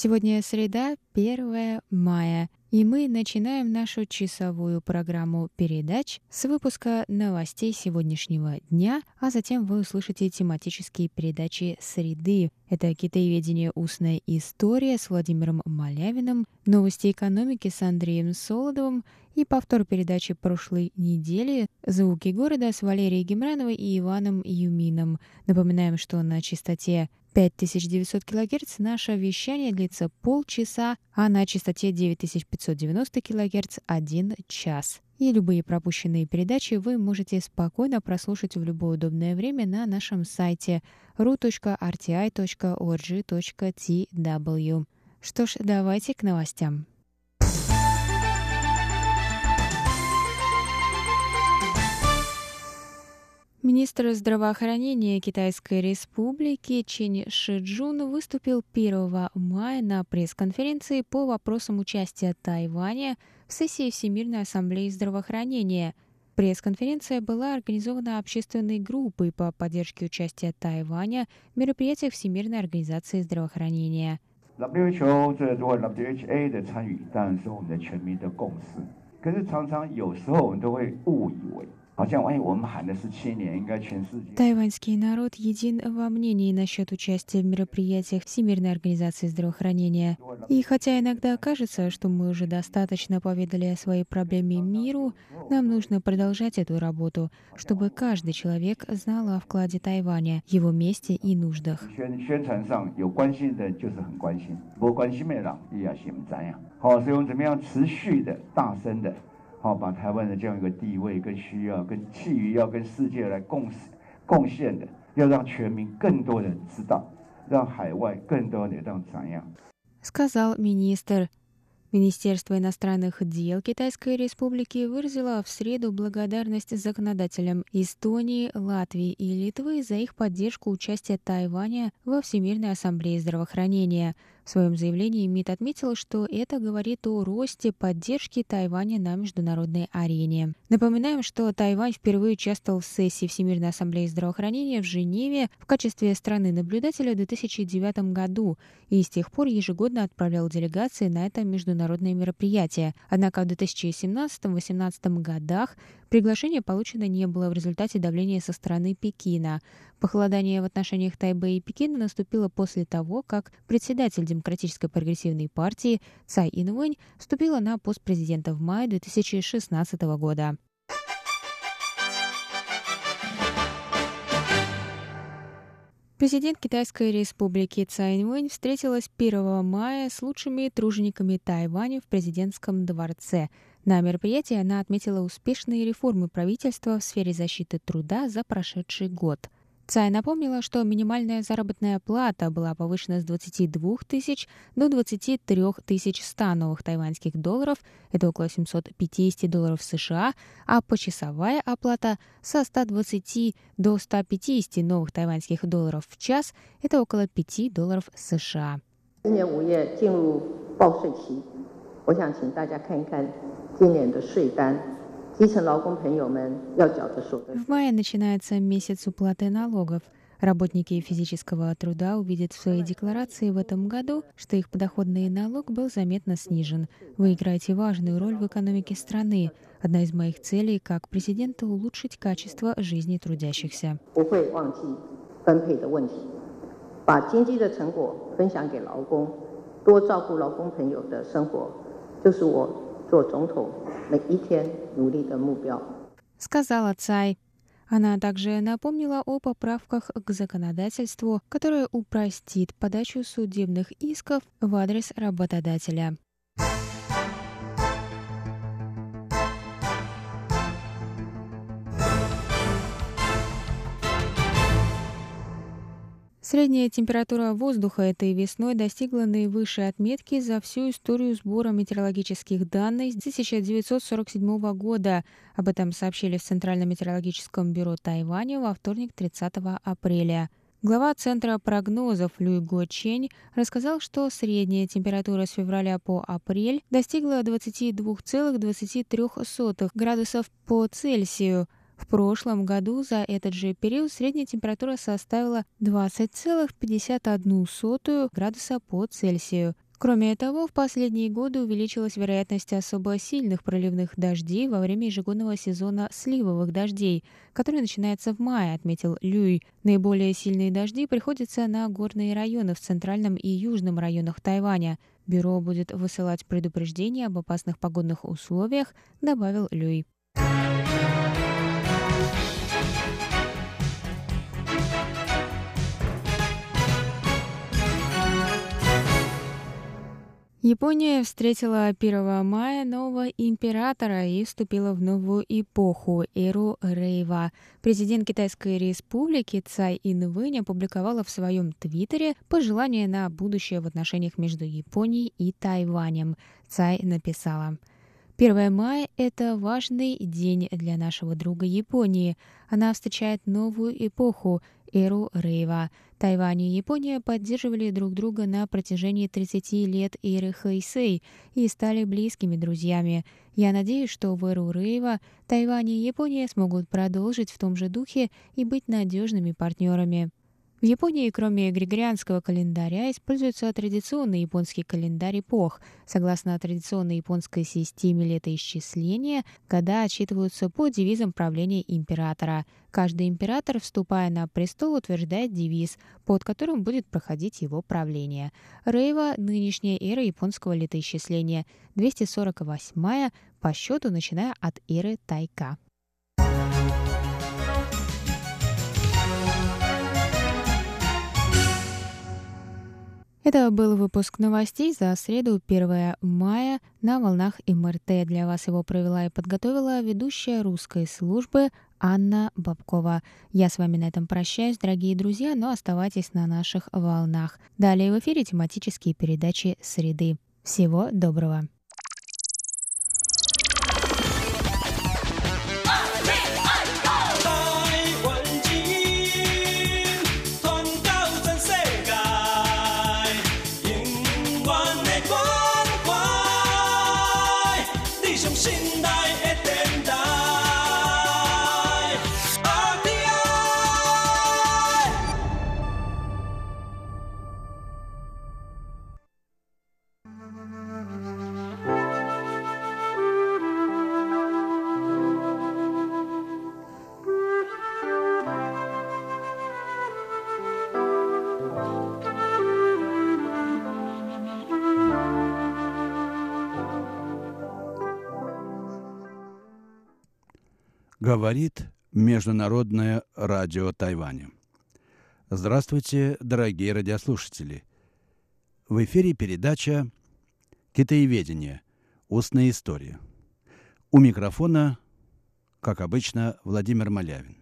Сегодня среда, 1 мая, и мы начинаем нашу часовую программу передач с выпуска новостей сегодняшнего дня, а затем вы услышите тематические передачи «Среды». Это «Китаеведение. Устная история» с Владимиром Малявиным, новости экономики с Андреем Солодовым и повтор передачи прошлой недели «Звуки города» с Валерией Гемрановой и Иваном Юмином. Напоминаем, что на частоте 5900 кГц наше вещание длится полчаса, а на частоте 9590 кГц – один час. И любые пропущенные передачи вы можете спокойно прослушать в любое удобное время на нашем сайте ru.rti.org.tw. Что ж, давайте к новостям. Министр здравоохранения Китайской Республики Чен Шиджун выступил 1 мая на пресс-конференции по вопросам участия Тайваня в сессии Всемирной ассамблеи здравоохранения. Пресс-конференция была организована общественной группой по поддержке участия Тайваня в мероприятиях Всемирной организации здравоохранения. WHO 这如果 WHA 的参与，当然是我们的全民的共识。可是常常有时候我们都会误以为。 好像哎，我们喊的是七年，应该全世界。 Тайваньский народ един во мнении насчет участия в мероприятиях Всемирной организации здравоохранения. И хотя иногда кажется, что мы уже достаточно поведали о своей проблеме миру, нам нужно продолжать эту работу, чтобы каждый человек знал о вкладе Тайваня, его месте и нуждах. 宣宣传上有关心的，就是很关心；不关心的人，也要心怎样？好，所以我们怎么样持续的、大声的。 好，把台湾的这样一个地位跟需要，跟基于要跟世界来共贡献的，要让全民更多人知道，让海外更多人让怎样。 Сказал министр. Министерство иностранных дел Китайской Республики выразило в среду благодарность законодателям Эстонии, Латвии и Литвы за их поддержку участия Тайваня во Всемирной ассамблее здравоохранения. в своем заявлении МИД отметил, что это говорит о росте поддержки Тайваня на международной арене. Напоминаем, что Тайвань впервые участвовал в сессии Всемирной ассамблеи здравоохранения в Женеве в качестве страны-наблюдателя в 2009 году и с тех пор ежегодно отправлял делегации на это международное мероприятие. Однако в 2017-2018 годах приглашение получено не было в результате давления со стороны Пекина. Похолодание в отношениях Тайбэя и Пекина наступило после того, как председатель Демократической прогрессивной партии Цай Инвэнь вступила на пост президента в мае 2016 года. Президент Китайской республики Цай Инвэнь встретилась 1 мая с лучшими тружениками Тайваня в президентском дворце. На мероприятии она отметила успешные реформы правительства в сфере защиты труда за прошедший год. Цай напомнила, что минимальная заработная плата была повышена с 22 тысяч до 23 тысяч 100 новых тайваньских долларов, это около 750 долларов США, а почасовая оплата со 120 до 150 новых тайваньских долларов в час, это около 5 долларов США. 今年五月进入报税期，我想请大家看一看 今年的税单。基层劳工朋友们要缴的所得。 В мае начинается месяц уплаты налогов. Работники физического труда увидят в своей декларации в этом году, что их подоходный налог был заметно снижен. Вы играете важную роль в экономике страны. Одна из моих целей как президента — улучшить качество жизни трудящихся. 不 会忘记分配的问题，把经济的成果分享给劳工，多照顾劳工朋友的生活，就是我做总统每一天努力的目标。 Сказала Цай. Она также напомнила о поправках к законодательству, которое упростит подачу судебных исков в адрес работодателя. Средняя температура воздуха этой весной достигла наивысшей отметки за всю историю сбора метеорологических данных с 1947 года. Об этом сообщили в Центральном метеорологическом бюро Тайваня во вторник 30 апреля. Глава Центра прогнозов Люй Го Чень рассказал, что средняя температура с февраля по апрель достигла 22,23 градусов по Цельсию – в прошлом году за этот же период средняя температура составила 20,51 градуса по Цельсию. Кроме того, в последние годы увеличилась вероятность особо сильных проливных дождей во время ежегодного сезона сливовых дождей, который начинается в мае, отметил Люй. Наиболее сильные дожди приходятся на горные районы в центральном и южном районах Тайваня. Бюро будет высылать предупреждения об опасных погодных условиях, добавил Люй. Япония встретила 1 мая нового императора и вступила в новую эпоху – эру Рейва. Президент Китайской республики Цай Инвэнь опубликовала в своем твиттере пожелания на будущее в отношениях между Японией и Тайванем. Цай написала – 1 мая – это важный день для нашего друга Японии. Она встречает новую эпоху – эру Рейва. Тайвань и Япония поддерживали друг друга на протяжении 30 лет эры Хэйсэй и стали близкими друзьями. Я надеюсь, что в эру Рейва Тайвань и Япония смогут продолжить в том же духе и быть надежными партнерами. В Японии, кроме григорианского календаря, используется традиционный японский календарь эпох. Согласно традиционной японской системе летоисчисления, года отчитываются по девизам правления императора. Каждый император, вступая на престол, утверждает девиз, под которым будет проходить его правление. Рейва – нынешняя эра японского летоисчисления, 248-я по счету, начиная от эры Тайка. Это был выпуск новостей за среду 1 мая на волнах МРТ. Для вас его провела и подготовила ведущая русской службы Анна Бабкова. Я с вами на этом прощаюсь, дорогие друзья, но оставайтесь на наших волнах. Далее в эфире тематические передачи «Среды». Всего доброго! Говорит Международное радио Тайваня. Здравствуйте, дорогие радиослушатели. В эфире передача «Китаеведение. Устная история». У микрофона, как обычно, Владимир Малявин.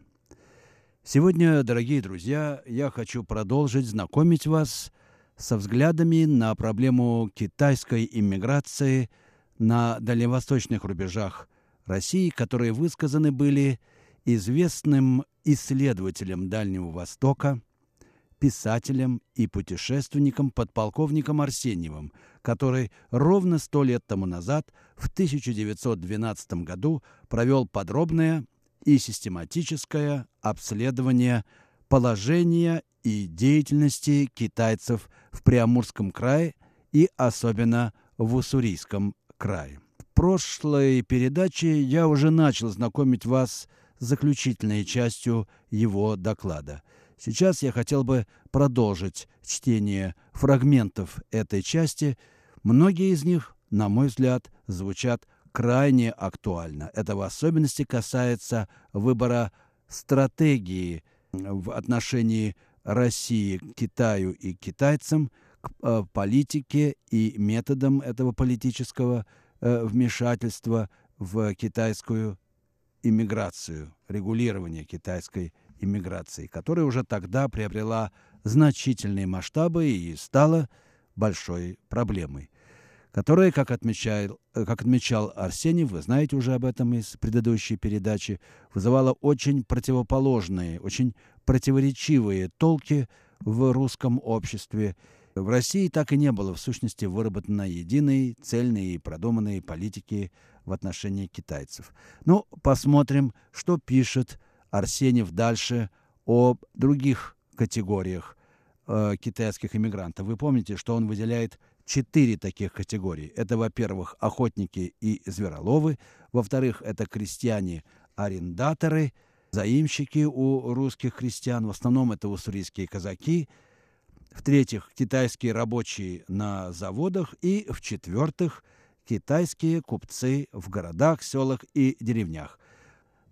Сегодня, дорогие друзья, я хочу продолжить знакомить вас со взглядами на проблему китайской иммиграции на дальневосточных рубежах России, которые высказаны были известным исследователем Дальнего Востока, писателем и путешественником подполковником Арсеньевым, который ровно сто лет тому назад, в 1912 году, провел подробное и систематическое обследование положения и деятельности китайцев в Приамурском крае и особенно в Уссурийском крае прошлой передаче я уже начал знакомить вас с заключительной частью его доклада. Сейчас я хотел бы продолжить чтение фрагментов этой части. Многие из них, на мой взгляд, звучат крайне актуально. Это в особенности касается выбора стратегии в отношении России к Китаю и китайцам, к э, политике и методам этого политического вмешательства в китайскую иммиграцию, регулирование китайской иммиграции, которая уже тогда приобрела значительные масштабы и стала большой проблемой, которая, как отмечал, как отмечал Арсеньев, вы знаете уже об этом из предыдущей передачи, вызывала очень противоположные, очень противоречивые толки в русском обществе. В России так и не было, в сущности, выработано единой, цельной и продуманной политики в отношении китайцев. Ну, посмотрим, что пишет Арсеньев дальше о других категориях э, китайских иммигрантов. Вы помните, что он выделяет четыре таких категории. Это, во-первых, охотники и звероловы, во-вторых, это крестьяне-арендаторы, заимщики у русских крестьян, в основном это уссурийские казаки, в-третьих, китайские рабочие на заводах и, в-четвертых, китайские купцы в городах, селах и деревнях.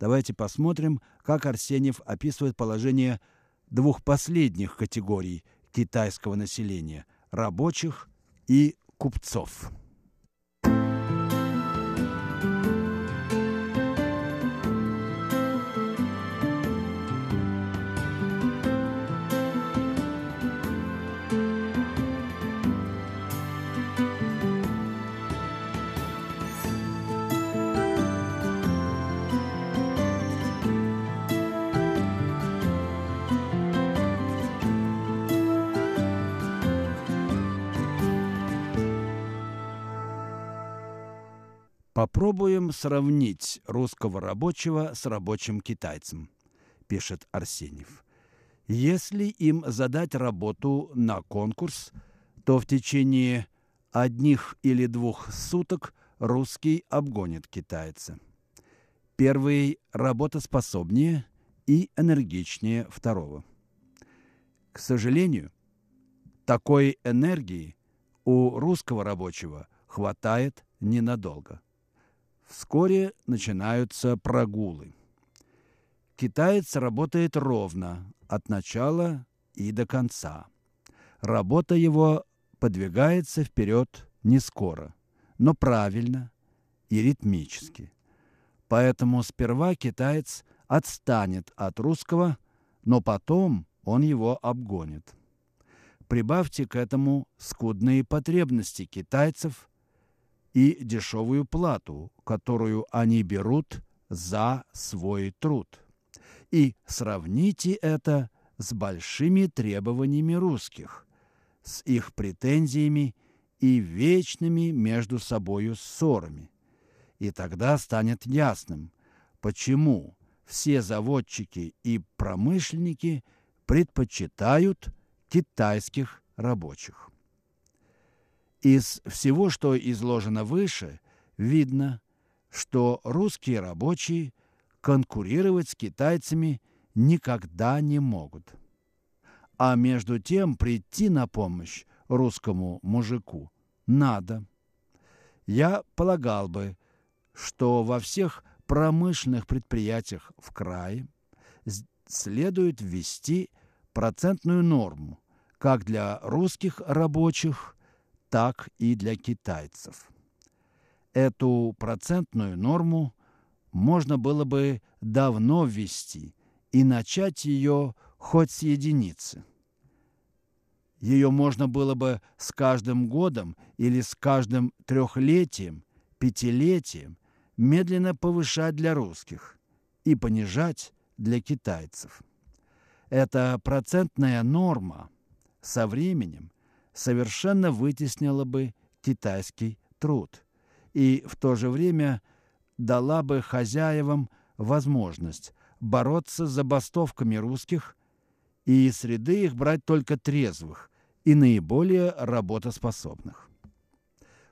Давайте посмотрим, как Арсеньев описывает положение двух последних категорий китайского населения – рабочих и купцов. Попробуем сравнить русского рабочего с рабочим китайцем, пишет Арсеньев. Если им задать работу на конкурс, то в течение одних или двух суток русский обгонит китайца. Первый работоспособнее и энергичнее второго. К сожалению, такой энергии у русского рабочего хватает ненадолго. Вскоре начинаются прогулы. Китаец работает ровно, от начала и до конца. Работа его подвигается вперед не скоро, но правильно и ритмически. Поэтому сперва китаец отстанет от русского, но потом он его обгонит. Прибавьте к этому скудные потребности китайцев и дешевую плату, которую они берут за свой труд. И сравните это с большими требованиями русских, с их претензиями и вечными между собою ссорами. И тогда станет ясным, почему все заводчики и промышленники предпочитают китайских рабочих. Из всего, что изложено выше, видно, что русские рабочие конкурировать с китайцами никогда не могут. А между тем прийти на помощь русскому мужику надо. Я полагал бы, что во всех промышленных предприятиях в крае следует ввести процентную норму как для русских рабочих, так и для китайцев. Эту процентную норму можно было бы давно ввести и начать ее хоть с единицы. Ее можно было бы с каждым годом или с каждым трехлетием, пятилетием медленно повышать для русских и понижать для китайцев. Эта процентная норма со временем совершенно вытеснила бы китайский труд и в то же время дала бы хозяевам возможность бороться с забастовками русских и среды их брать только трезвых и наиболее работоспособных.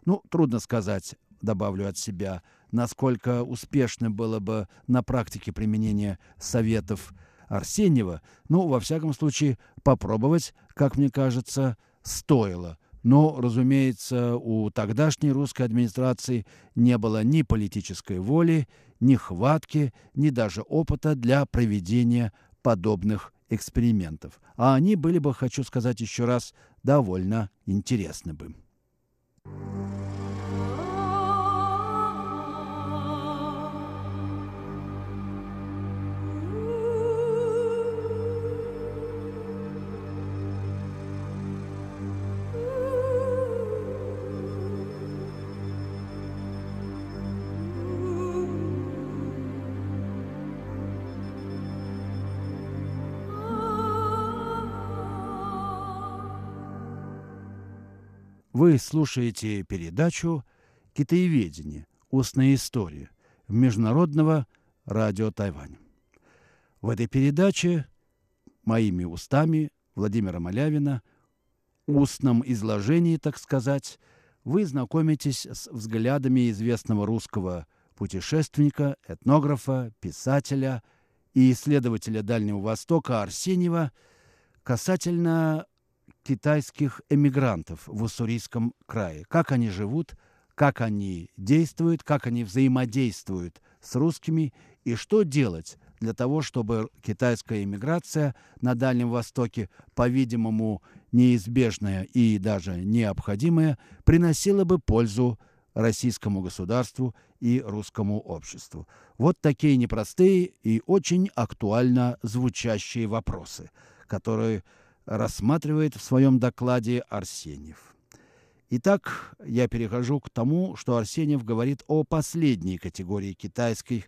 Ну, трудно сказать, добавлю от себя, насколько успешно было бы на практике применение советов Арсеньева, но, во всяком случае, попробовать, как мне кажется, стоило. Но, разумеется, у тогдашней русской администрации не было ни политической воли, ни хватки, ни даже опыта для проведения подобных экспериментов. А они были бы, хочу сказать еще раз, довольно интересны бы. Вы слушаете передачу «Китаеведение. Устная история» Международного радио Тайвань. В этой передаче моими устами Владимира Малявина, устном изложении, так сказать, вы знакомитесь с взглядами известного русского путешественника, этнографа, писателя и исследователя Дальнего Востока Арсеньева касательно китайских эмигрантов в Уссурийском крае. Как они живут, как они действуют, как они взаимодействуют с русскими и что делать для того, чтобы китайская иммиграция на Дальнем Востоке, по-видимому, неизбежная и даже необходимая, приносила бы пользу российскому государству и русскому обществу. Вот такие непростые и очень актуально звучащие вопросы, которые рассматривает в своем докладе Арсеньев. Итак, я перехожу к тому, что Арсеньев говорит о последней категории китайских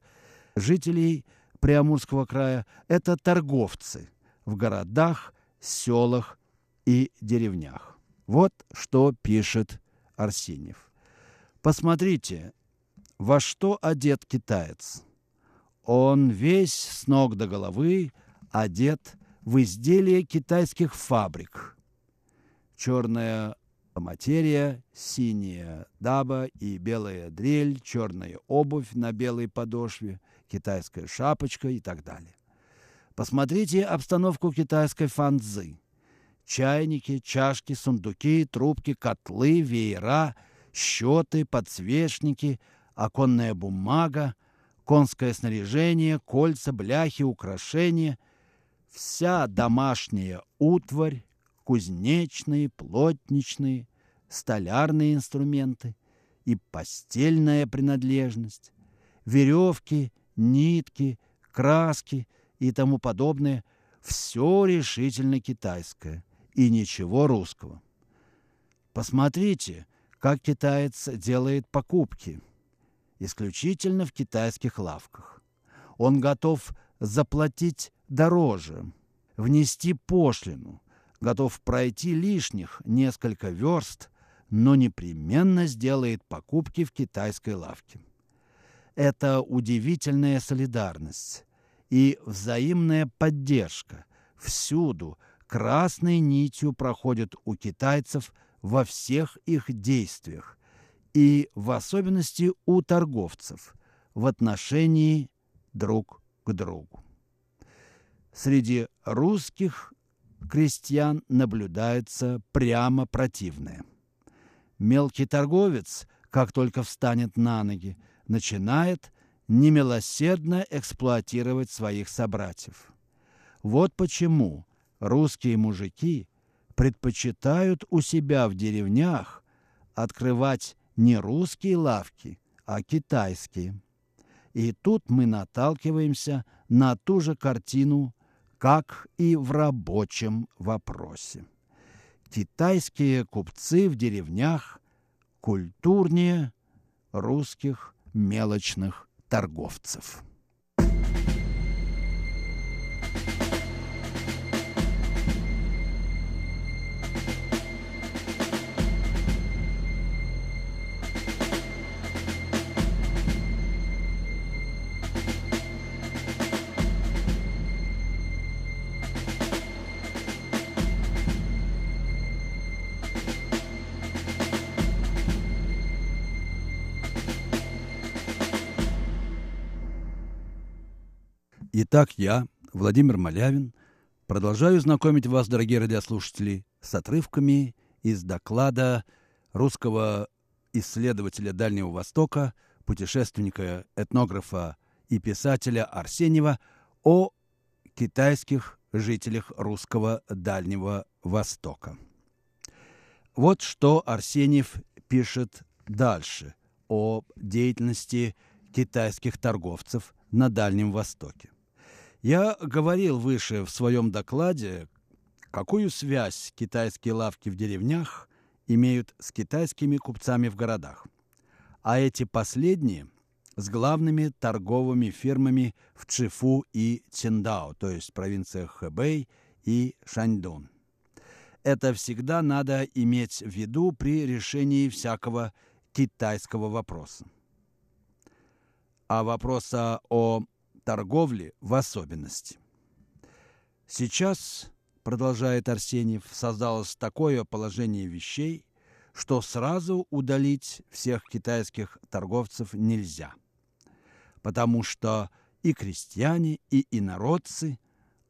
жителей Приамурского края. Это торговцы в городах, селах и деревнях. Вот что пишет Арсеньев. Посмотрите, во что одет китаец. Он весь с ног до головы одет в изделия китайских фабрик. Черная материя, синяя даба и белая дрель, черная обувь на белой подошве, китайская шапочка и так далее. Посмотрите обстановку китайской фанзы. Чайники, чашки, сундуки, трубки, котлы, веера, счеты, подсвечники, оконная бумага, конское снаряжение, кольца, бляхи, украшения – вся домашняя утварь, кузнечные, плотничные, столярные инструменты и постельная принадлежность, веревки, нитки, краски и тому подобное – все решительно китайское и ничего русского. Посмотрите, как китаец делает покупки. Исключительно в китайских лавках. Он готов заплатить дороже, внести пошлину, готов пройти лишних несколько верст, но непременно сделает покупки в китайской лавке. Это удивительная солидарность и взаимная поддержка всюду красной нитью проходит у китайцев во всех их действиях и в особенности у торговцев в отношении друг к другу. Среди русских крестьян наблюдается прямо противное. Мелкий торговец, как только встанет на ноги, начинает немилосердно эксплуатировать своих собратьев. Вот почему русские мужики предпочитают у себя в деревнях открывать не русские лавки, а китайские. И тут мы наталкиваемся на ту же картину как и в рабочем вопросе. Китайские купцы в деревнях культурнее русских мелочных торговцев. Итак, я, Владимир Малявин, продолжаю знакомить вас, дорогие радиослушатели, с отрывками из доклада русского исследователя Дальнего Востока, путешественника, этнографа и писателя Арсеньева о китайских жителях русского Дальнего Востока. Вот что Арсеньев пишет дальше о деятельности китайских торговцев на Дальнем Востоке. Я говорил выше в своем докладе, какую связь китайские лавки в деревнях имеют с китайскими купцами в городах. А эти последние с главными торговыми фирмами в Чифу и Циндао, то есть в провинциях Хэбэй и Шаньдун. Это всегда надо иметь в виду при решении всякого китайского вопроса. А вопроса о торговле в особенности. Сейчас, продолжает Арсеньев, создалось такое положение вещей, что сразу удалить всех китайских торговцев нельзя, потому что и крестьяне, и инородцы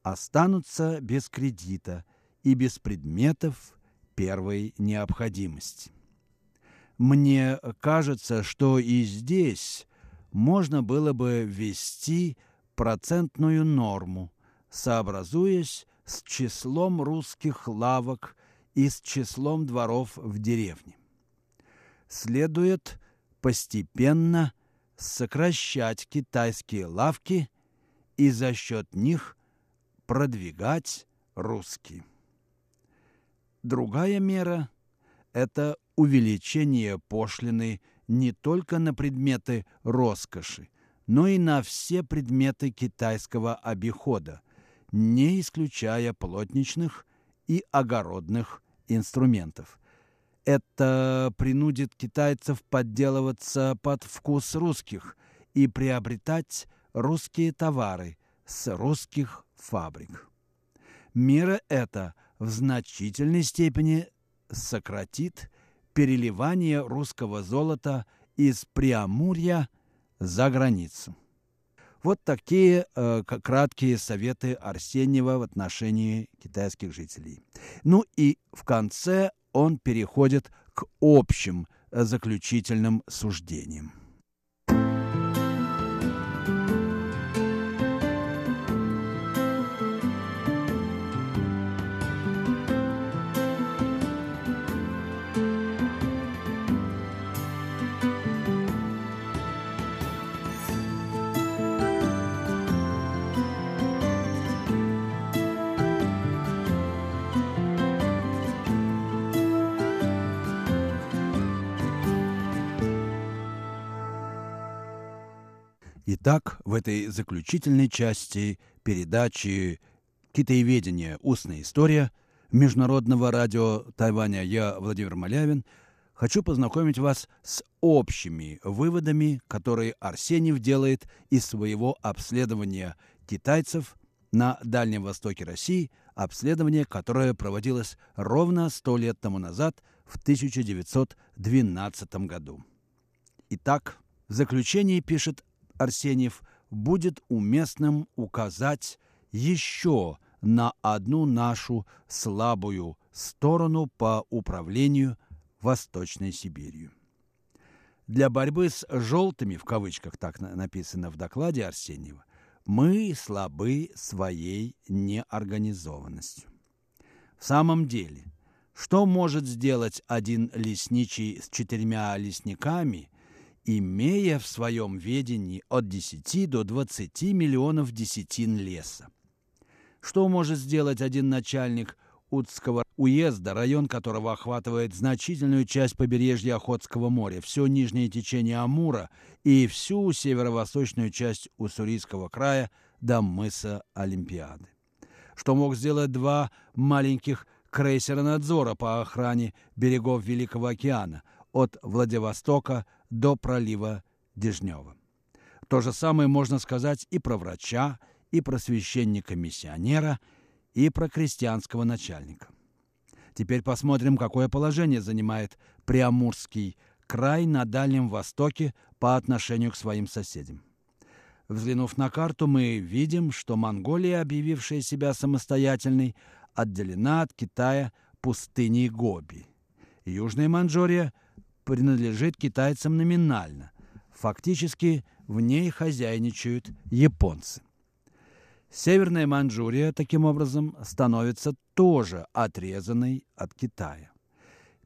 останутся без кредита и без предметов первой необходимости. Мне кажется, что и здесь можно было бы ввести процентную норму, сообразуясь с числом русских лавок и с числом дворов в деревне. Следует постепенно сокращать китайские лавки и за счет них продвигать русские. Другая мера – это увеличение пошлины не только на предметы роскоши, но и на все предметы китайского обихода, не исключая плотничных и огородных инструментов. Это принудит китайцев подделываться под вкус русских и приобретать русские товары с русских фабрик. Мера эта в значительной степени сократит переливание русского золота из Преамурья за границу. Вот такие э, краткие советы Арсеньева в отношении китайских жителей. Ну и в конце он переходит к общим э, заключительным суждениям. Итак, в этой заключительной части передачи «Китаеведение. Устная история» Международного радио Тайваня я, Владимир Малявин, хочу познакомить вас с общими выводами, которые Арсеньев делает из своего обследования китайцев на Дальнем Востоке России, обследование, которое проводилось ровно сто лет тому назад, в 1912 году. Итак, в заключении пишет Арсеньев, будет уместным указать еще на одну нашу слабую сторону по управлению Восточной Сибирью. Для борьбы с «желтыми», в кавычках так написано в докладе Арсеньева, мы слабы своей неорганизованностью. В самом деле, что может сделать один лесничий с четырьмя лесниками имея в своем ведении от 10 до 20 миллионов десятин леса. Что может сделать один начальник Удского уезда, район которого охватывает значительную часть побережья Охотского моря, все нижнее течение Амура и всю северо-восточную часть Уссурийского края до мыса Олимпиады? Что мог сделать два маленьких крейсера надзора по охране берегов Великого океана от Владивостока до пролива Дежнева. То же самое можно сказать и про врача, и про священника-миссионера, и про крестьянского начальника. Теперь посмотрим, какое положение занимает Приамурский край на Дальнем Востоке по отношению к своим соседям. Взглянув на карту, мы видим, что Монголия, объявившая себя самостоятельной, отделена от Китая пустыней Гоби. Южная Манчжурия принадлежит китайцам номинально. Фактически в ней хозяйничают японцы. Северная Манчжурия, таким образом, становится тоже отрезанной от Китая.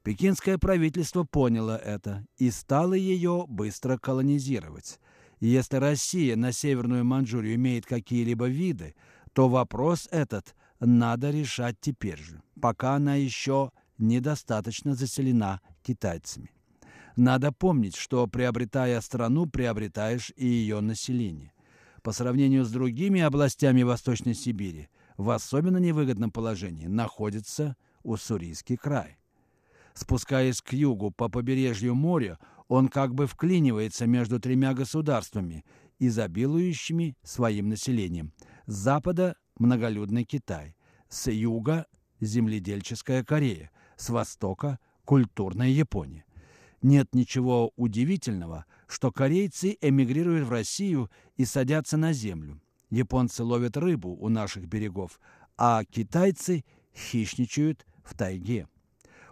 Пекинское правительство поняло это и стало ее быстро колонизировать. если Россия на Северную Манчжурию имеет какие-либо виды, то вопрос этот надо решать теперь же, пока она еще недостаточно заселена китайцами. Надо помнить, что приобретая страну, приобретаешь и ее население. По сравнению с другими областями Восточной Сибири, в особенно невыгодном положении находится Уссурийский край. Спускаясь к югу по побережью моря, он как бы вклинивается между тремя государствами, изобилующими своим населением. С запада – многолюдный Китай, с юга – земледельческая Корея, с востока – культурная Япония. Нет ничего удивительного, что корейцы эмигрируют в Россию и садятся на землю. Японцы ловят рыбу у наших берегов, а китайцы хищничают в тайге.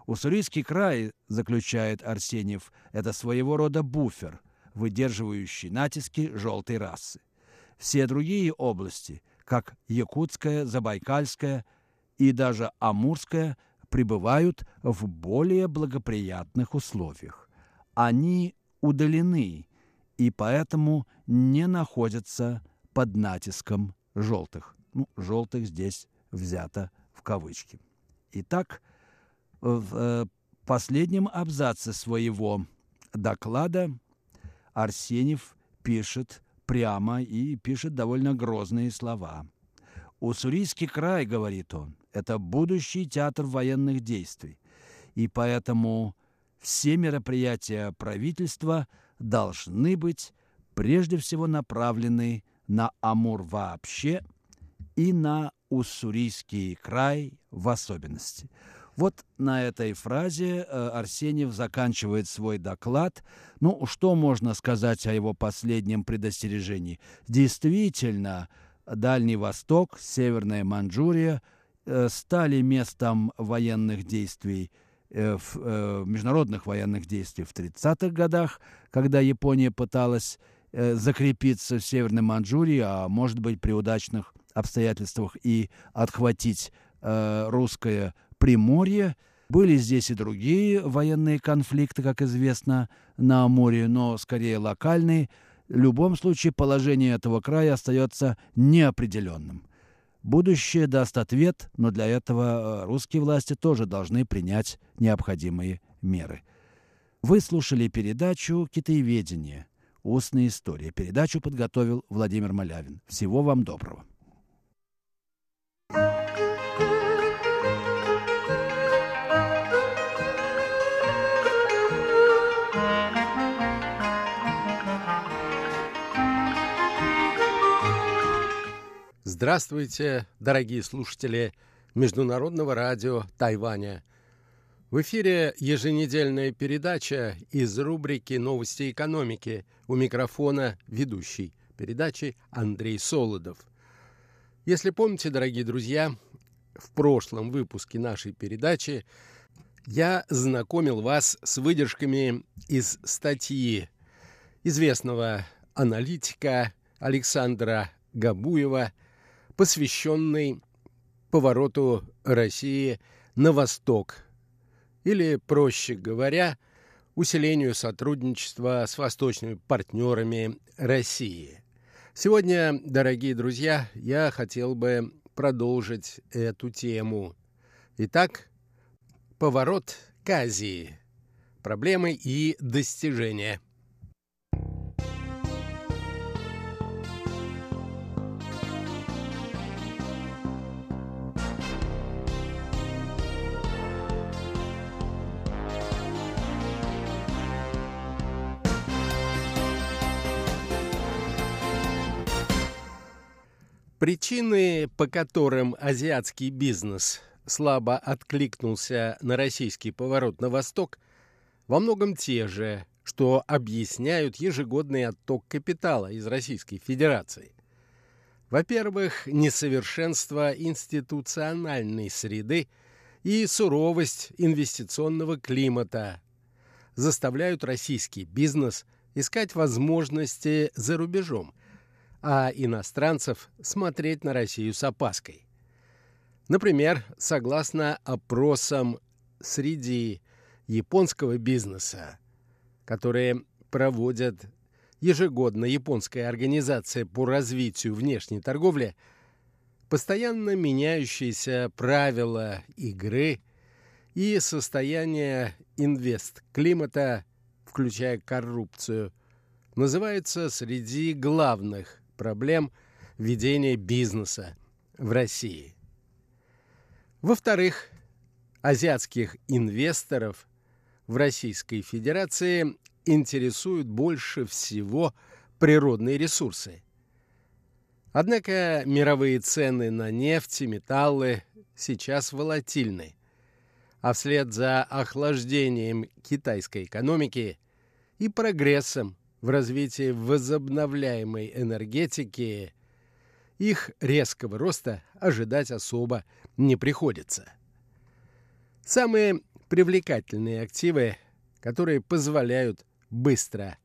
Уссурийский край, заключает Арсеньев, это своего рода буфер, выдерживающий натиски желтой расы. Все другие области, как Якутская, Забайкальская и даже Амурская, пребывают в более благоприятных условиях. Они удалены и поэтому не находятся под натиском желтых. Ну, желтых здесь взято в кавычки. Итак, в э, последнем абзаце своего доклада Арсеньев пишет прямо и пишет довольно грозные слова. «Уссурийский край, — говорит он, — это будущий театр военных действий, и поэтому все мероприятия правительства должны быть прежде всего направлены на Амур вообще и на Уссурийский край в особенности. Вот на этой фразе э, Арсеньев заканчивает свой доклад. Ну, что можно сказать о его последнем предостережении? Действительно, Дальний Восток, Северная Манчжурия стали местом военных действий э, в международных военных действий в 30-х годах, когда Япония пыталась закрепиться в Северной Манчжурии, а может быть при удачных обстоятельствах и отхватить русское Приморье. Были здесь и другие военные конфликты, как известно, на море, но скорее локальные. В любом случае положение этого края остается неопределенным. Будущее даст ответ, но для этого э, русские власти тоже должны принять необходимые меры. Вы слушали передачу «Китаеведение. Устная история». Передачу подготовил Владимир Малявин. Всего вам доброго. Здравствуйте, дорогие слушатели Международного радио Тайваня. В эфире еженедельная передача из рубрики «Новости экономики». У микрофона ведущий передачи Андрей Солодов. Если помните, дорогие друзья, в прошлом выпуске нашей передачи я знакомил вас с выдержками из статьи известного аналитика Александра Габуева – посвященный повороту России на восток, или, проще говоря, усилению сотрудничества с восточными партнерами России. Сегодня, дорогие друзья, я хотел бы продолжить эту тему. Итак, поворот к Азии. Проблемы и достижения – Причины, по которым азиатский бизнес слабо откликнулся на российский поворот на восток, во многом те же, что объясняют ежегодный отток капитала из Российской Федерации. Во-первых, несовершенство институциональной среды и суровость инвестиционного климата заставляют российский бизнес искать возможности за рубежом – а иностранцев смотреть на Россию с опаской. Например, согласно опросам среди японского бизнеса, которые проводят ежегодно японская организация по развитию внешней торговли, постоянно меняющиеся правила игры и состояние инвест-климата, включая коррупцию, называются среди главных проблем ведения бизнеса в России. Во-вторых, азиатских инвесторов в Российской Федерации интересуют больше всего природные ресурсы. Однако мировые цены на нефть и металлы сейчас волатильны, а вслед за охлаждением китайской экономики и прогрессом в развитии возобновляемой энергетики их резкого роста ожидать особо не приходится. Самые привлекательные активы, которые позволяют быстро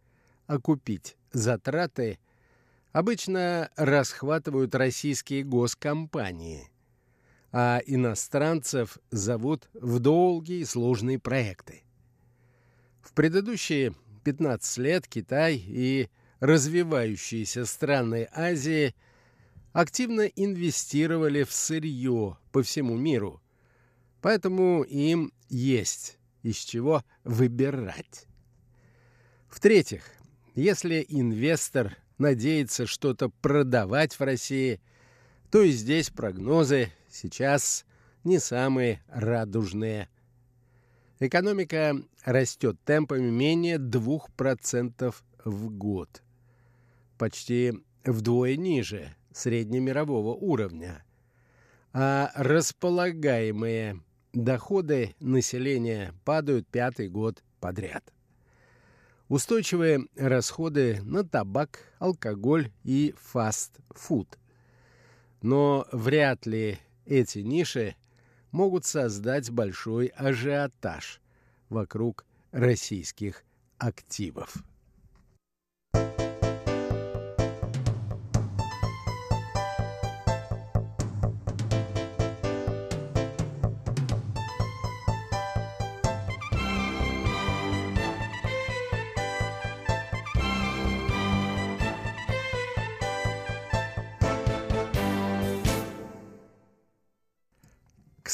окупить затраты, обычно расхватывают российские госкомпании, а иностранцев зовут в долгие сложные проекты. В предыдущие 15 лет Китай и развивающиеся страны Азии активно инвестировали в сырье по всему миру, поэтому им есть из чего выбирать. В-третьих, если инвестор надеется что-то продавать в России, то и здесь прогнозы сейчас не самые радужные. Экономика растет темпами менее 2% в год. Почти вдвое ниже среднемирового уровня. А располагаемые доходы населения падают пятый год подряд. Устойчивые расходы на табак, алкоголь и фастфуд. Но вряд ли эти ниши могут создать большой ажиотаж вокруг российских активов.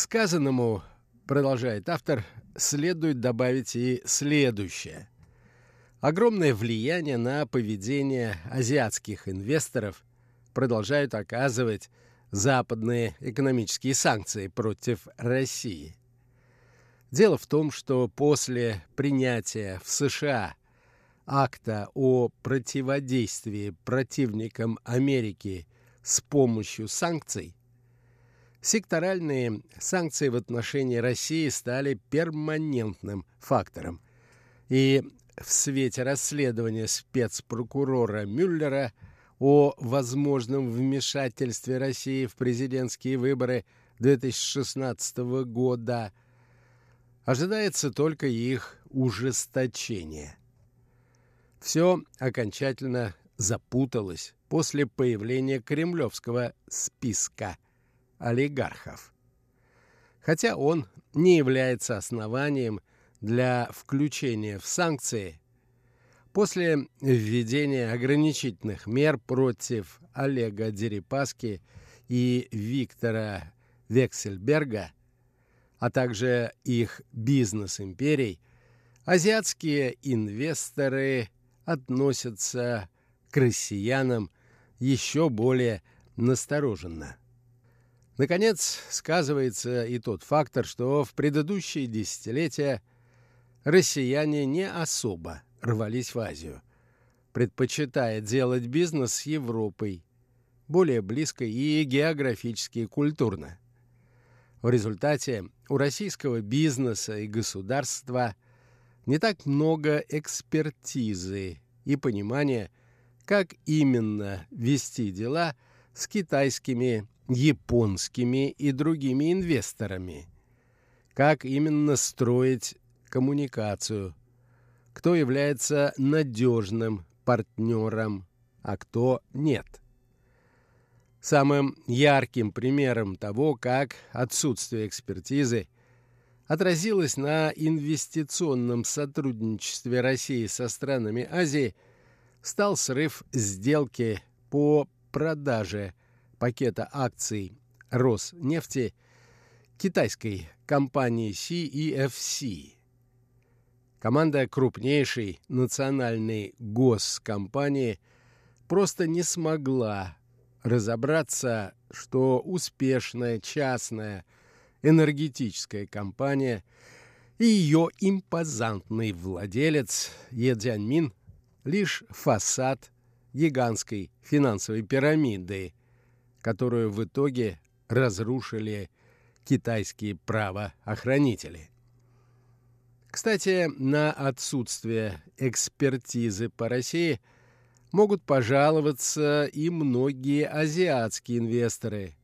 Сказанному, продолжает автор, следует добавить и следующее. Огромное влияние на поведение азиатских инвесторов продолжают оказывать западные экономические санкции против России. Дело в том, что после принятия в США акта о противодействии противникам Америки с помощью санкций, секторальные санкции в отношении России стали перманентным фактором. И в свете расследования спецпрокурора Мюллера о возможном вмешательстве России в президентские выборы 2016 года ожидается только их ужесточение. Все окончательно запуталось после появления кремлевского списка – олигархов. Хотя он не является основанием для включения в санкции, после введения ограничительных мер против Олега Дерипаски и Виктора Вексельберга, а также их бизнес-империй, азиатские инвесторы относятся к россиянам еще более настороженно. Наконец, сказывается и тот фактор, что в предыдущие десятилетия россияне не особо рвались в Азию, предпочитая делать бизнес с Европой, более близкой и географически и культурно. В результате у российского бизнеса и государства не так много экспертизы и понимания, как именно вести дела с китайскими японскими и другими инвесторами. Как именно строить коммуникацию, кто является надежным партнером, а кто нет. Самым ярким примером того, как отсутствие экспертизы отразилось на инвестиционном сотрудничестве России со странами Азии, стал срыв сделки по продаже пакета акций Роснефти китайской компании CEFC. Команда крупнейшей национальной госкомпании просто не смогла разобраться, что успешная частная энергетическая компания и ее импозантный владелец Е Цзяньмин лишь фасад гигантской финансовой пирамиды, которую в итоге разрушили китайские правоохранители. Кстати, на отсутствие экспертизы по России могут пожаловаться и многие азиатские инвесторы.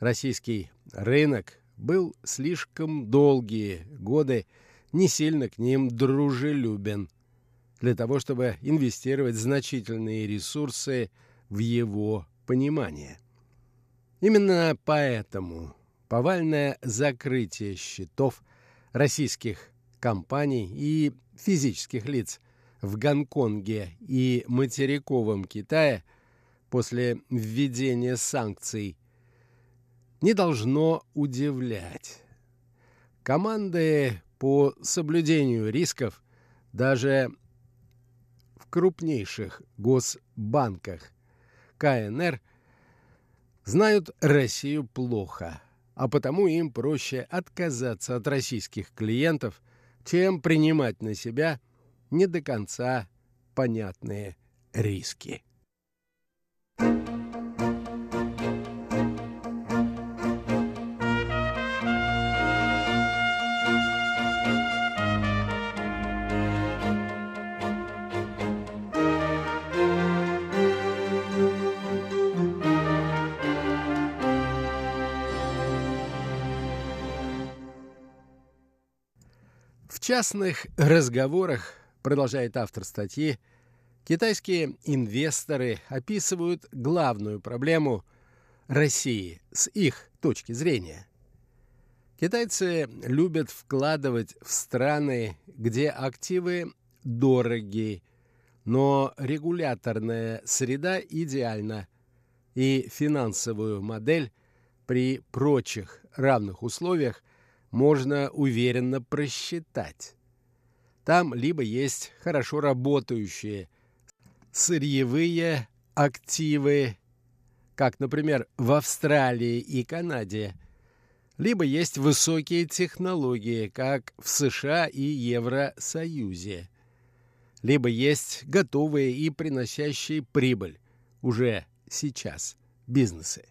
Российский рынок был слишком долгие годы не сильно к ним дружелюбен для того, чтобы инвестировать значительные ресурсы в его понимание. Именно поэтому повальное закрытие счетов российских компаний и физических лиц в Гонконге и материковом Китае после введения санкций не должно удивлять. Команды по соблюдению рисков даже в крупнейших госбанках КНР знают Россию плохо, а потому им проще отказаться от российских клиентов, чем принимать на себя не до конца понятные риски. Частных разговорах, продолжает автор статьи, китайские инвесторы описывают главную проблему России с их точки зрения. Китайцы любят вкладывать в страны, где активы дороги, но регуляторная среда идеальна, и финансовую модель при прочих равных условиях можно уверенно просчитать. Там либо есть хорошо работающие сырьевые активы, как, например, в Австралии и Канаде, либо есть высокие технологии, как в США и Евросоюзе, либо есть готовые и приносящие прибыль уже сейчас бизнесы.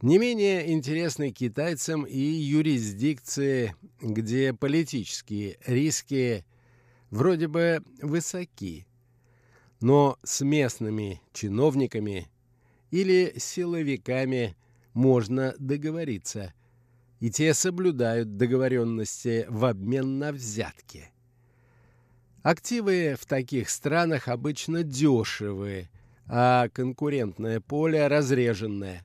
Не менее интересны китайцам и юрисдикции, где политические риски вроде бы высоки, но с местными чиновниками или силовиками можно договориться, и те соблюдают договоренности в обмен на взятки. Активы в таких странах обычно дешевые, а конкурентное поле разреженное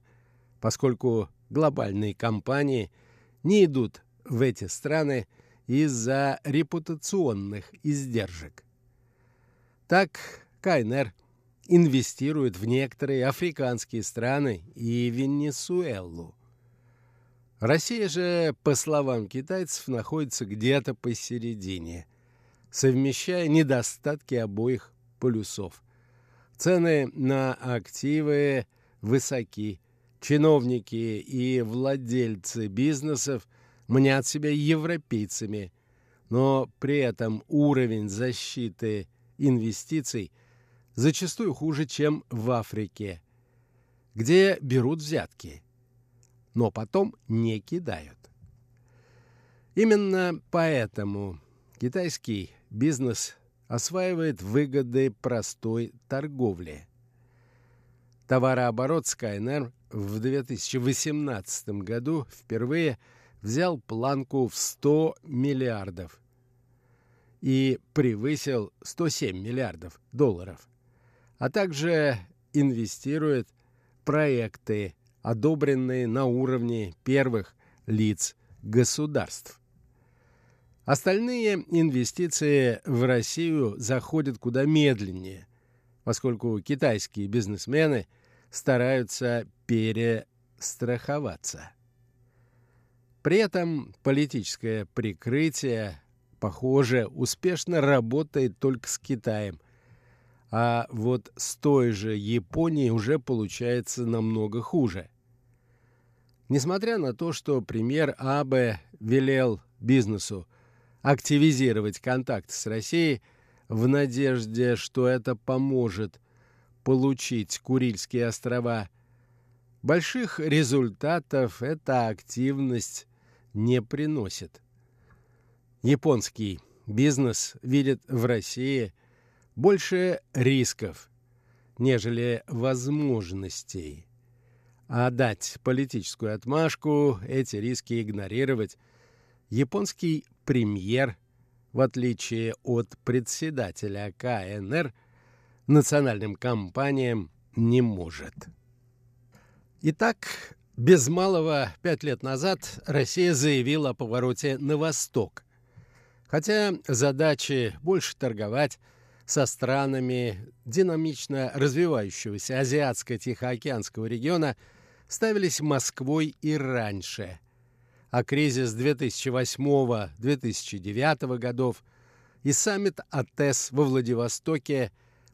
поскольку глобальные компании не идут в эти страны из-за репутационных издержек. Так КНР инвестирует в некоторые африканские страны и Венесуэлу. Россия же, по словам китайцев, находится где-то посередине, совмещая недостатки обоих полюсов. Цены на активы высоки, Чиновники и владельцы бизнесов мнят себя европейцами, но при этом уровень защиты инвестиций зачастую хуже, чем в Африке, где берут взятки, но потом не кидают. Именно поэтому китайский бизнес осваивает выгоды простой торговли. Товарооборот Skyner в 2018 году впервые взял планку в 100 миллиардов и превысил 107 миллиардов долларов, а также инвестирует проекты, одобренные на уровне первых лиц государств. Остальные инвестиции в Россию заходят куда медленнее, поскольку китайские бизнесмены – стараются перестраховаться. При этом политическое прикрытие, похоже, успешно работает только с Китаем, а вот с той же Японией уже получается намного хуже. Несмотря на то, что премьер Абе велел бизнесу активизировать контакт с Россией в надежде, что это поможет получить Курильские острова, больших результатов эта активность не приносит. Японский бизнес видит в России больше рисков, нежели возможностей. А дать политическую отмашку, эти риски игнорировать, японский премьер, в отличие от председателя КНР, национальным компаниям не может. Итак, без малого пять лет назад Россия заявила о повороте на восток. Хотя задачи больше торговать со странами динамично развивающегося Азиатско-Тихоокеанского региона ставились Москвой и раньше. А кризис 2008-2009 годов и саммит АТЭС во Владивостоке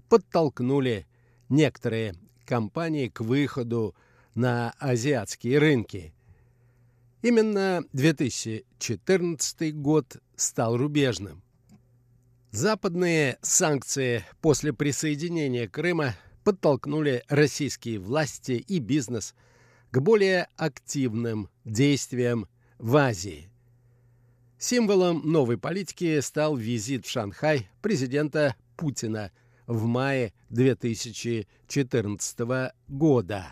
подтолкнули некоторые компании к выходу на азиатские рынки. Именно 2014 год стал рубежным. Западные санкции после присоединения Крыма подтолкнули российские власти и бизнес к более активным действиям в Азии. Символом новой политики стал визит в Шанхай президента Путина в мае 2014 года.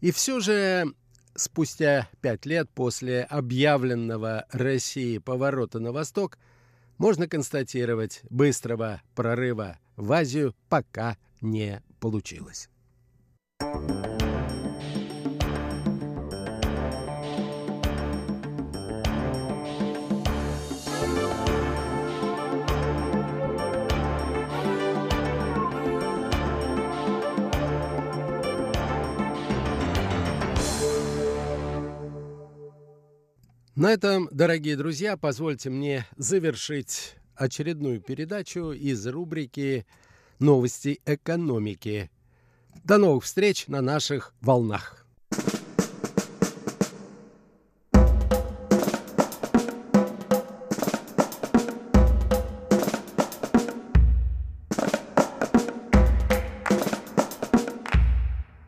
И все же спустя пять лет после объявленного России поворота на восток можно констатировать, быстрого прорыва в Азию пока не получилось. На этом, дорогие друзья, позвольте мне завершить очередную передачу из рубрики «Новости экономики». До новых встреч на наших волнах.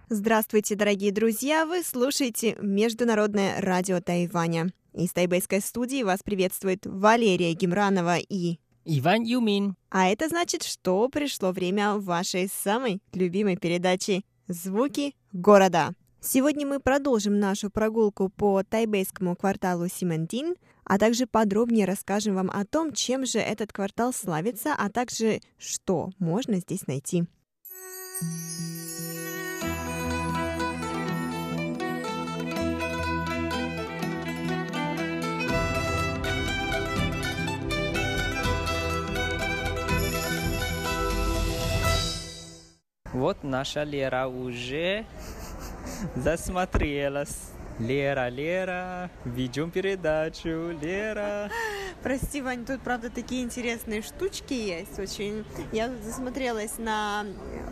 Здравствуйте, дорогие друзья! Вы слушаете Международное радио Тайваня. Из тайбэйской студии вас приветствует Валерия Гимранова и Иван Юмин. А это значит, что пришло время вашей самой любимой передачи «Звуки города». Сегодня мы продолжим нашу прогулку по тайбэйскому кварталу Симентин, а также подробнее расскажем вам о том, чем же этот квартал славится, а также что можно здесь найти. Вот наша Лера уже засмотрелась. Лера, Лера, ведем передачу, Лера. Прости, Вань, тут, правда, такие интересные штучки есть очень. Я тут засмотрелась на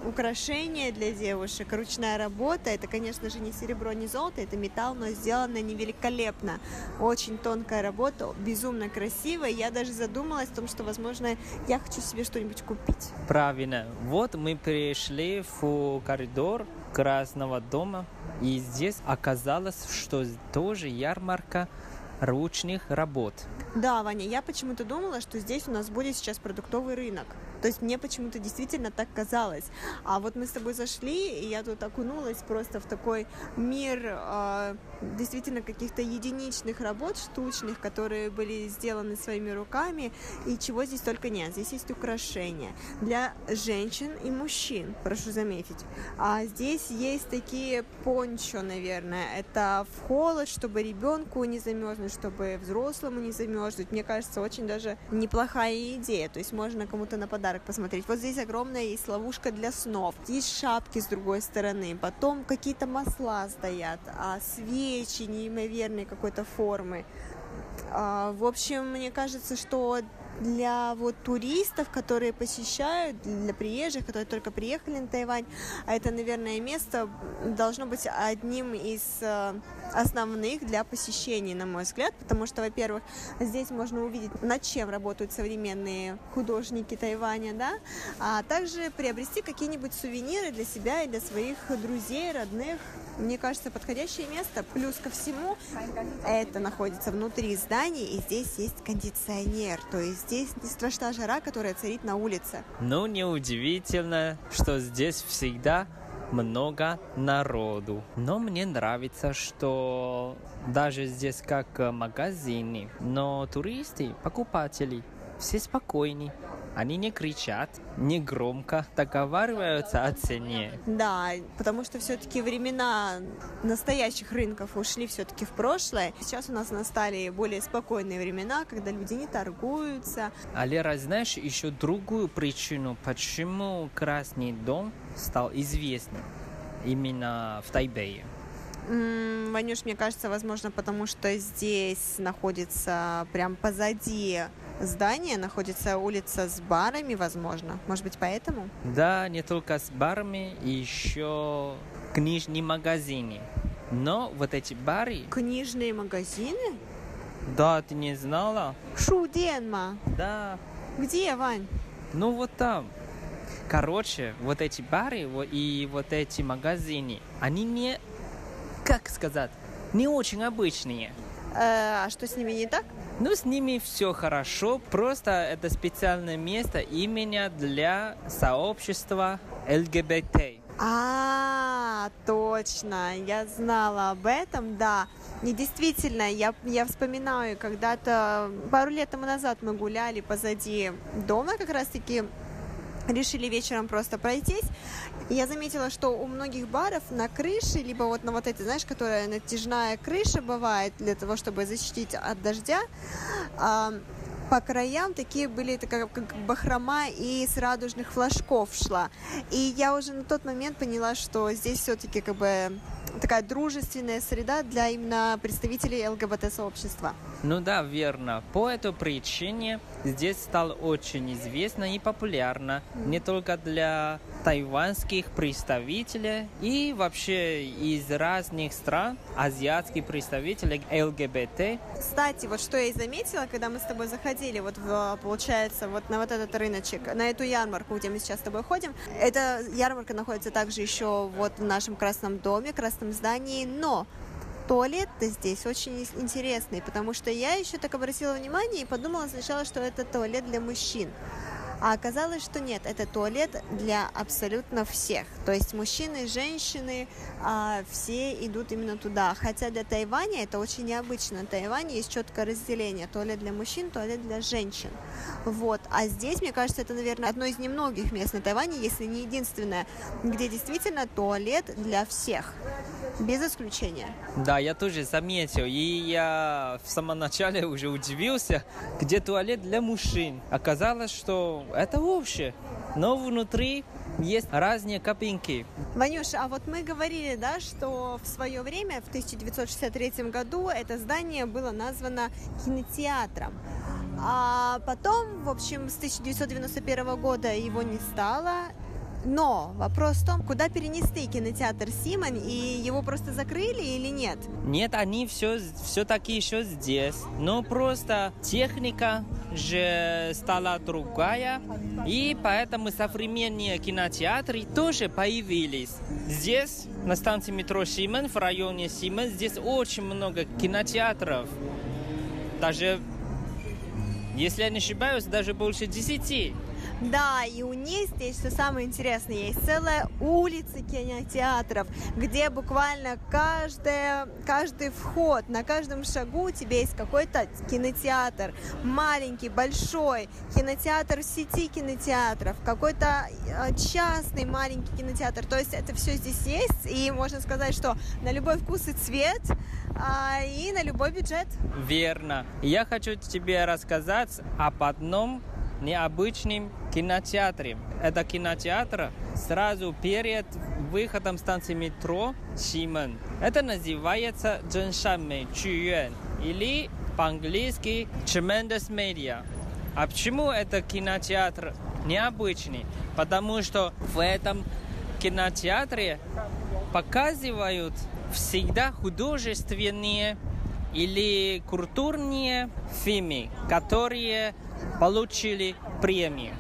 украшения для девушек, ручная работа. Это, конечно же, не серебро, не золото, это металл, но сделано невеликолепно. Очень тонкая работа, безумно красивая. Я даже задумалась о том, что, возможно, я хочу себе что-нибудь купить. Правильно. Вот мы пришли в коридор Красного дома, и здесь оказалось, что тоже ярмарка ручных работ. Да, Ваня, я почему-то думала, что здесь у нас будет сейчас продуктовый рынок. То есть мне почему-то действительно так казалось. А вот мы с тобой зашли, и я тут окунулась просто в такой мир э, действительно каких-то единичных работ штучных, которые были сделаны своими руками, и чего здесь только нет. Здесь есть украшения для женщин и мужчин, прошу заметить. А здесь есть такие пончо, наверное. Это в холод, чтобы ребенку не замерзнуть, чтобы взрослому не замерзнуть. Мне кажется, очень даже неплохая идея. То есть можно кому-то нападать подарок посмотреть. Вот здесь огромная есть ловушка для снов. Здесь шапки с другой стороны. Потом какие-то масла стоят, а свечи неимоверной какой-то формы. А, в общем, мне кажется, что для вот туристов, которые посещают, для приезжих, которые только приехали на Тайвань, это, наверное, место должно быть одним из э, основных для посещения, на мой взгляд, потому что, во-первых, здесь можно увидеть, над чем работают современные художники Тайваня, да, а также приобрести какие-нибудь сувениры для себя и для своих друзей, родных. Мне кажется, подходящее место. Плюс ко всему, это находится внутри здания, и здесь есть кондиционер, то есть здесь не страшна жара, которая царит на улице. Ну, неудивительно, что здесь всегда много народу. Но мне нравится, что даже здесь как магазины, но туристы, покупатели, все спокойны. Они не кричат, не громко договариваются о цене. Да, потому что все-таки времена настоящих рынков ушли все-таки в прошлое. Сейчас у нас настали более спокойные времена, когда люди не торгуются. А Лера, знаешь еще другую причину, почему Красный дом стал известным именно в Тайбэе? Ванюш, мне кажется, возможно, потому что здесь находится прям позади здания, находится улица с барами, возможно. Может быть, поэтому? Да, не только с барами, еще книжные магазины. Но вот эти бары, Книжные магазины? да, ты не знала? Шуденма. Да, Где, Вань? ну вот там. Короче, вот эти бары и вот эти магазины, они не, как сказать, не очень обычные. Э, а что с ними не так? Ну, с ними все хорошо, просто это специальное место именно для сообщества ЛГБТ. А, точно, я знала об этом, да. И действительно, я, я вспоминаю, когда-то пару лет тому назад мы гуляли позади дома, как раз-таки решили вечером просто пройтись. И я заметила, что у многих баров на крыше, либо вот на вот этой, знаешь, которая натяжная крыша бывает для того, чтобы защитить от дождя, а, по краям такие были такая, как бахрома из радужных флажков шла. И я уже на тот момент поняла, что здесь все-таки как бы такая дружественная среда для именно представителей ЛГБТ-сообщества. Ну да, верно. По этой причине здесь стало очень известно и популярно не только для тайванских представителей и вообще из разных стран, азиатских представителей ЛГБТ. Кстати, вот что я и заметила, когда мы с тобой заходили, вот в, получается, вот на вот этот рыночек, на эту ярмарку, где мы сейчас с тобой ходим. Эта ярмарка находится также еще вот в нашем красном доме, красном здании, но туалет здесь очень интересный, потому что я еще так обратила внимание и подумала сначала, что это туалет для мужчин. А оказалось, что нет, это туалет для абсолютно всех. То есть мужчины, женщины, а, все идут именно туда. Хотя для Тайваня это очень необычно. На Тайване есть четкое разделение. Туалет для мужчин, туалет для женщин. Вот. А здесь, мне кажется, это, наверное, одно из немногих мест на Тайване, если не единственное, где действительно туалет для всех. Без исключения. Да, я тоже заметил, и я в самом начале уже удивился, где туалет для мужчин. Оказалось, что это общее, но внутри есть разные кабинки. Ванюш, а вот мы говорили, да, что в свое время, в 1963 году, это здание было названо кинотеатром. А потом, в общем, с 1991 года его не стало. Но вопрос в том, куда перенесли кинотеатр Симон, и его просто закрыли или нет? Нет, они все, все таки еще здесь. Но просто техника же стала другая, и поэтому современные кинотеатры тоже появились. Здесь, на станции метро Симон, в районе Симон, здесь очень много кинотеатров. Даже, если я не ошибаюсь, даже больше десяти. Да, и у них здесь, что самое интересное, есть целая улица кинотеатров, где буквально каждая, каждый вход, на каждом шагу у тебя есть какой-то кинотеатр. Маленький, большой, кинотеатр в сети кинотеатров, какой-то э, частный маленький кинотеатр. То есть это все здесь есть, и можно сказать, что на любой вкус и цвет, а, и на любой бюджет. Верно. Я хочу тебе рассказать об одном необычном кинотеатре. Это кинотеатр сразу перед выходом станции метро Симон. Это называется Дженшанмэй Чуюэн или по-английски Tremendous Media. А почему это кинотеатр необычный? Потому что в этом кинотеатре показывают всегда художественные или культурные фильмы, которые получили премию.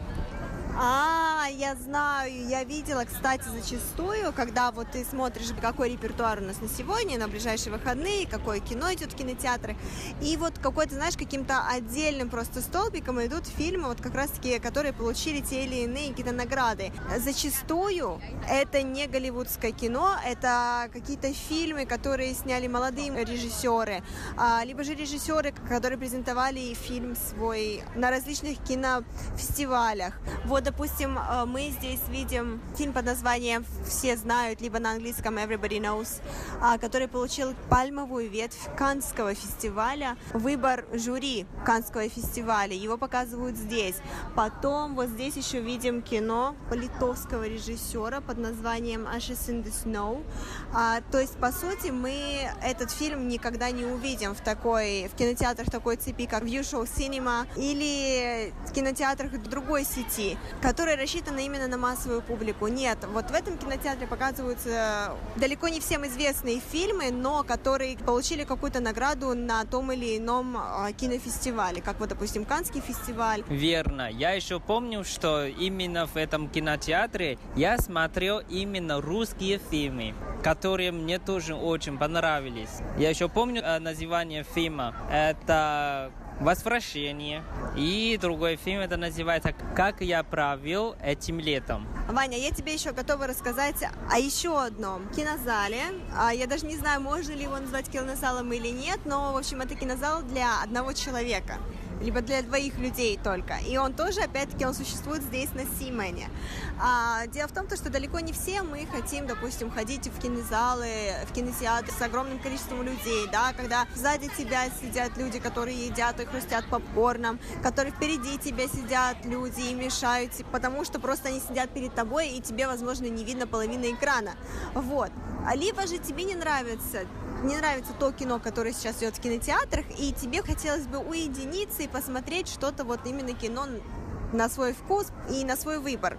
А, я знаю, я видела, кстати, зачастую, когда вот ты смотришь, какой репертуар у нас на сегодня, на ближайшие выходные, какое кино идет в кинотеатры, и вот какой-то, знаешь, каким-то отдельным просто столбиком идут фильмы, вот как раз-таки, которые получили те или иные какие-то награды. Зачастую это не голливудское кино, это какие-то фильмы, которые сняли молодые режиссеры, а, либо же режиссеры, которые презентовали фильм свой на различных кинофестивалях. Вот, допустим, э, мы здесь видим фильм под названием «Все знают», либо на английском «Everybody Knows», а, который получил пальмовую ветвь Канского фестиваля. Выбор жюри Канского фестиваля. Его показывают здесь. Потом вот здесь еще видим кино литовского режиссера под названием «Ashes in the Snow». А, то есть, по сути, мы этот фильм никогда не увидим в такой, в кинотеатрах такой цепи, как View Show Cinema или в кинотеатрах другой сети которые рассчитаны именно на массовую публику. Нет, вот в этом кинотеатре показываются далеко не всем известные фильмы, но которые получили какую-то награду на том или ином а, кинофестивале, как вот, допустим, Канский фестиваль. Верно. Я еще помню, что именно в этом кинотеатре я смотрел именно русские фильмы, которые мне тоже очень понравились. Я еще помню э, название фильма. Это «Возвращение». И другой фильм, это называется «Как я провел этим летом». Ваня, я тебе еще готова рассказать о еще одном кинозале. А, я даже не знаю, можно ли его назвать кинозалом или нет, но, в общем, это кинозал для одного человека либо для двоих людей только. И он тоже, опять-таки, он существует здесь, на Симене. А, дело в том, что далеко не все мы хотим, допустим, ходить в кинозалы, в кинотеатр с огромным количеством людей, да, когда сзади тебя сидят люди, которые едят и хрустят попкорном, которые впереди тебя сидят люди и мешают, потому что просто они сидят перед тобой, и тебе, возможно, не видно половины экрана. Вот. А либо же тебе не нравится не нравится то кино, которое сейчас идет в кинотеатрах, и тебе хотелось бы уединиться и посмотреть что-то вот именно кино на свой вкус и на свой выбор.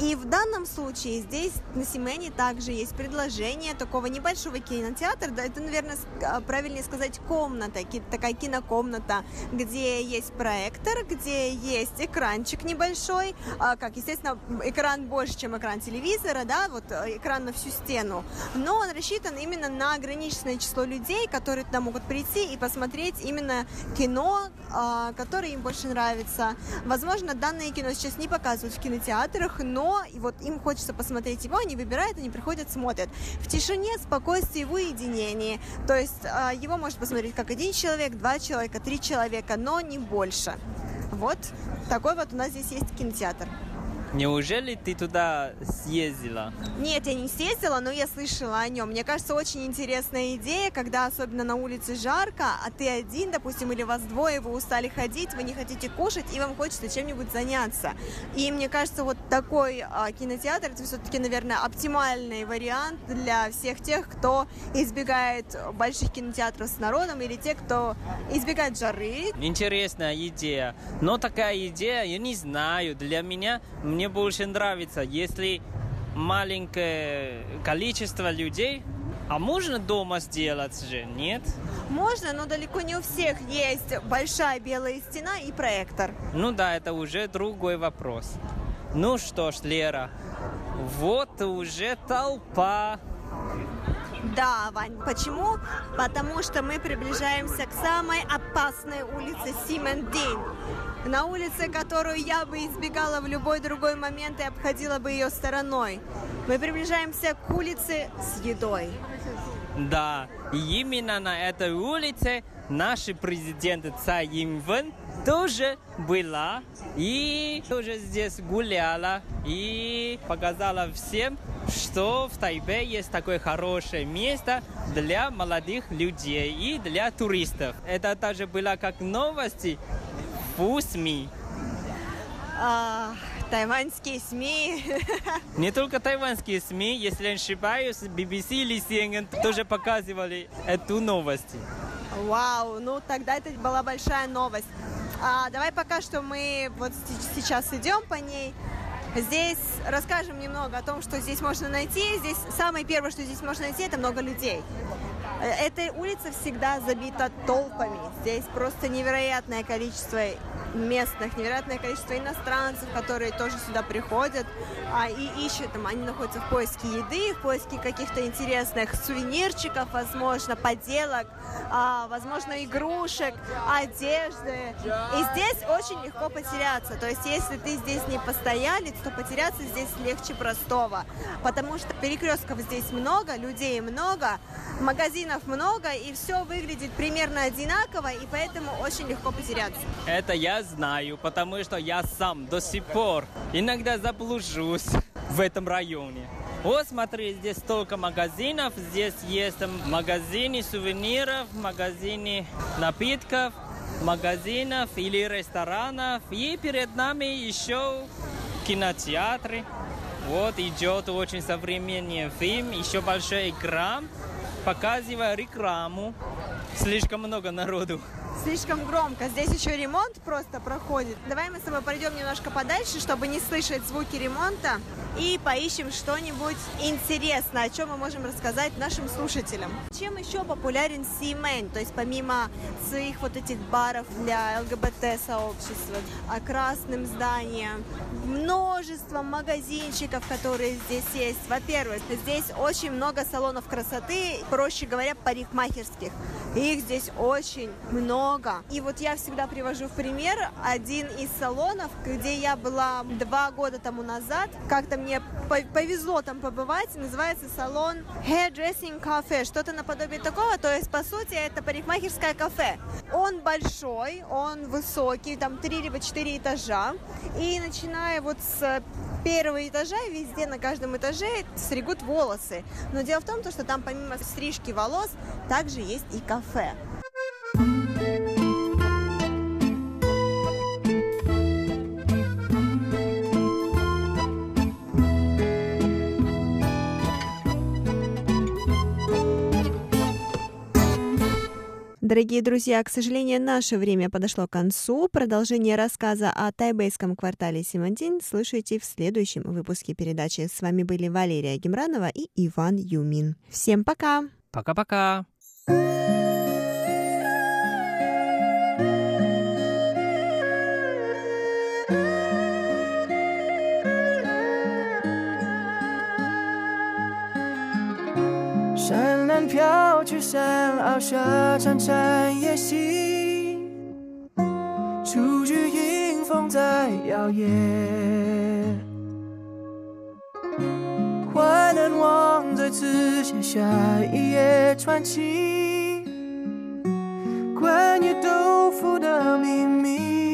И в данном случае здесь на Симене также есть предложение такого небольшого кинотеатра, да, это, наверное, а, правильнее сказать комната, такая кинокомната, где есть проектор, где есть экранчик небольшой, а, как, естественно, экран больше, чем экран телевизора, да, вот э, экран на всю стену, но он рассчитан именно на ограниченное число людей, которые туда могут прийти и посмотреть именно кино, а, которое им больше нравится. Возможно, данное кино сейчас не показывают в кинотеатрах, но и вот им хочется посмотреть его, они выбирают, они приходят, смотрят. В тишине, спокойствии, в уединении. То есть а, его может посмотреть как один человек, два человека, три человека, но не больше. Вот такой вот у нас здесь есть кинотеатр. Неужели ты туда съездила? Нет, я не съездила, но я слышала о нем. Мне кажется, очень интересная идея, когда особенно на улице жарко, а ты один, допустим, или вас двое, вы устали ходить, вы не хотите кушать, и вам хочется чем-нибудь заняться. И мне кажется, вот такой а, кинотеатр, это все-таки, наверное, оптимальный вариант для всех тех, кто избегает больших кинотеатров с народом, или те, кто избегает жары. Интересная идея. Но такая идея, я не знаю, для меня мне больше нравится, если маленькое количество людей, а можно дома сделать же, нет? Можно, но далеко не у всех есть большая белая стена и проектор. Ну да, это уже другой вопрос. Ну что ж, Лера, вот уже толпа. Да, Вань. Почему? Потому что мы приближаемся к самой опасной улице Симендин. На улице, которую я бы избегала в любой другой момент и обходила бы ее стороной. Мы приближаемся к улице с едой. Да, именно на этой улице наш президент Цай Инвен тоже была и тоже здесь гуляла и показала всем, что в Тайбе есть такое хорошее место для молодых людей и для туристов. Это также было как новости в СМИ. А, тайваньские СМИ. Не только тайваньские СМИ, если не ошибаюсь, BBC или CNN тоже показывали эту новость. Вау, ну тогда это была большая новость. А, давай пока что мы вот сейчас идем по ней. Здесь расскажем немного о том, что здесь можно найти. Здесь самое первое, что здесь можно найти, это много людей. Эта улица всегда забита толпами. Здесь просто невероятное количество местных, невероятное количество иностранцев, которые тоже сюда приходят а, и ищут, там, они находятся в поиске еды, в поиске каких-то интересных сувенирчиков, возможно, поделок, а, возможно, игрушек, одежды. И здесь очень легко потеряться. То есть, если ты здесь не постоялец, то потеряться здесь легче простого. Потому что перекрестков здесь много, людей много, магазинов много, и все выглядит примерно одинаково, и поэтому очень легко потеряться. Это я знаю, потому что я сам до сих пор иногда заблужусь в этом районе. Вот смотри, здесь столько магазинов. Здесь есть магазины сувениров, магазины напитков, магазинов или ресторанов. И перед нами еще кинотеатры. Вот идет очень современный фильм, еще большой экран, показывая рекламу. Слишком много народу слишком громко. Здесь еще ремонт просто проходит. Давай мы с тобой пойдем немножко подальше, чтобы не слышать звуки ремонта и поищем что-нибудь интересное, о чем мы можем рассказать нашим слушателям. Чем еще популярен Симен? То есть помимо своих вот этих баров для ЛГБТ-сообщества, а красным зданием, множество магазинчиков, которые здесь есть. Во-первых, здесь очень много салонов красоты, проще говоря, парикмахерских. Их здесь очень много. И вот я всегда привожу в пример один из салонов, где я была два года тому назад. Как-то мне повезло там побывать. Называется салон Hairdressing Cafe. Что-то наподобие такого. То есть, по сути, это парикмахерское кафе. Он большой, он высокий, там три либо четыре этажа. И начиная вот с первого этажа везде на каждом этаже стригут волосы. Но дело в том, что там помимо стрижки волос также есть и кафе. Дорогие друзья, к сожалению, наше время подошло к концу. Продолжение рассказа о тайбейском квартале Симонтин слушайте в следующем выпуске передачи. С вами были Валерия Гемранова и Иван Юмин. Всем пока! Пока-пока! 飘去山坳下，潺潺夜行，雏菊迎风在摇曳。还能望在此写下一页传奇，关于豆腐的秘密。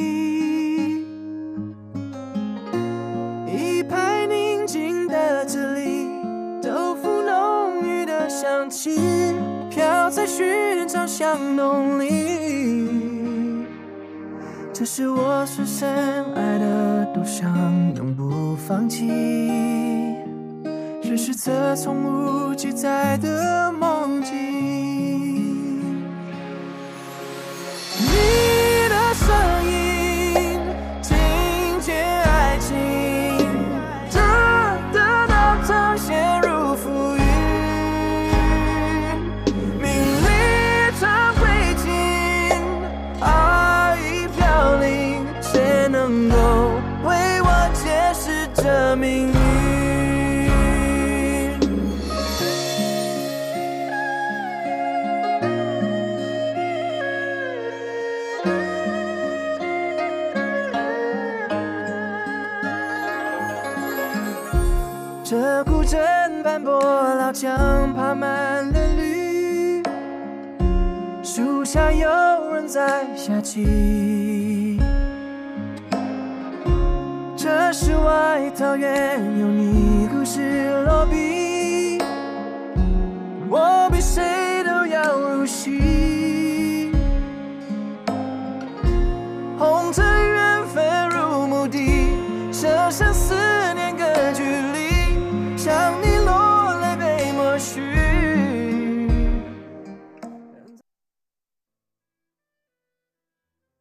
心飘在寻常巷弄里，这是我所深爱的多想，永不放弃。只是这从无记载的梦像爬满了绿树下有人在下棋。这世外桃源有你故事落笔我比谁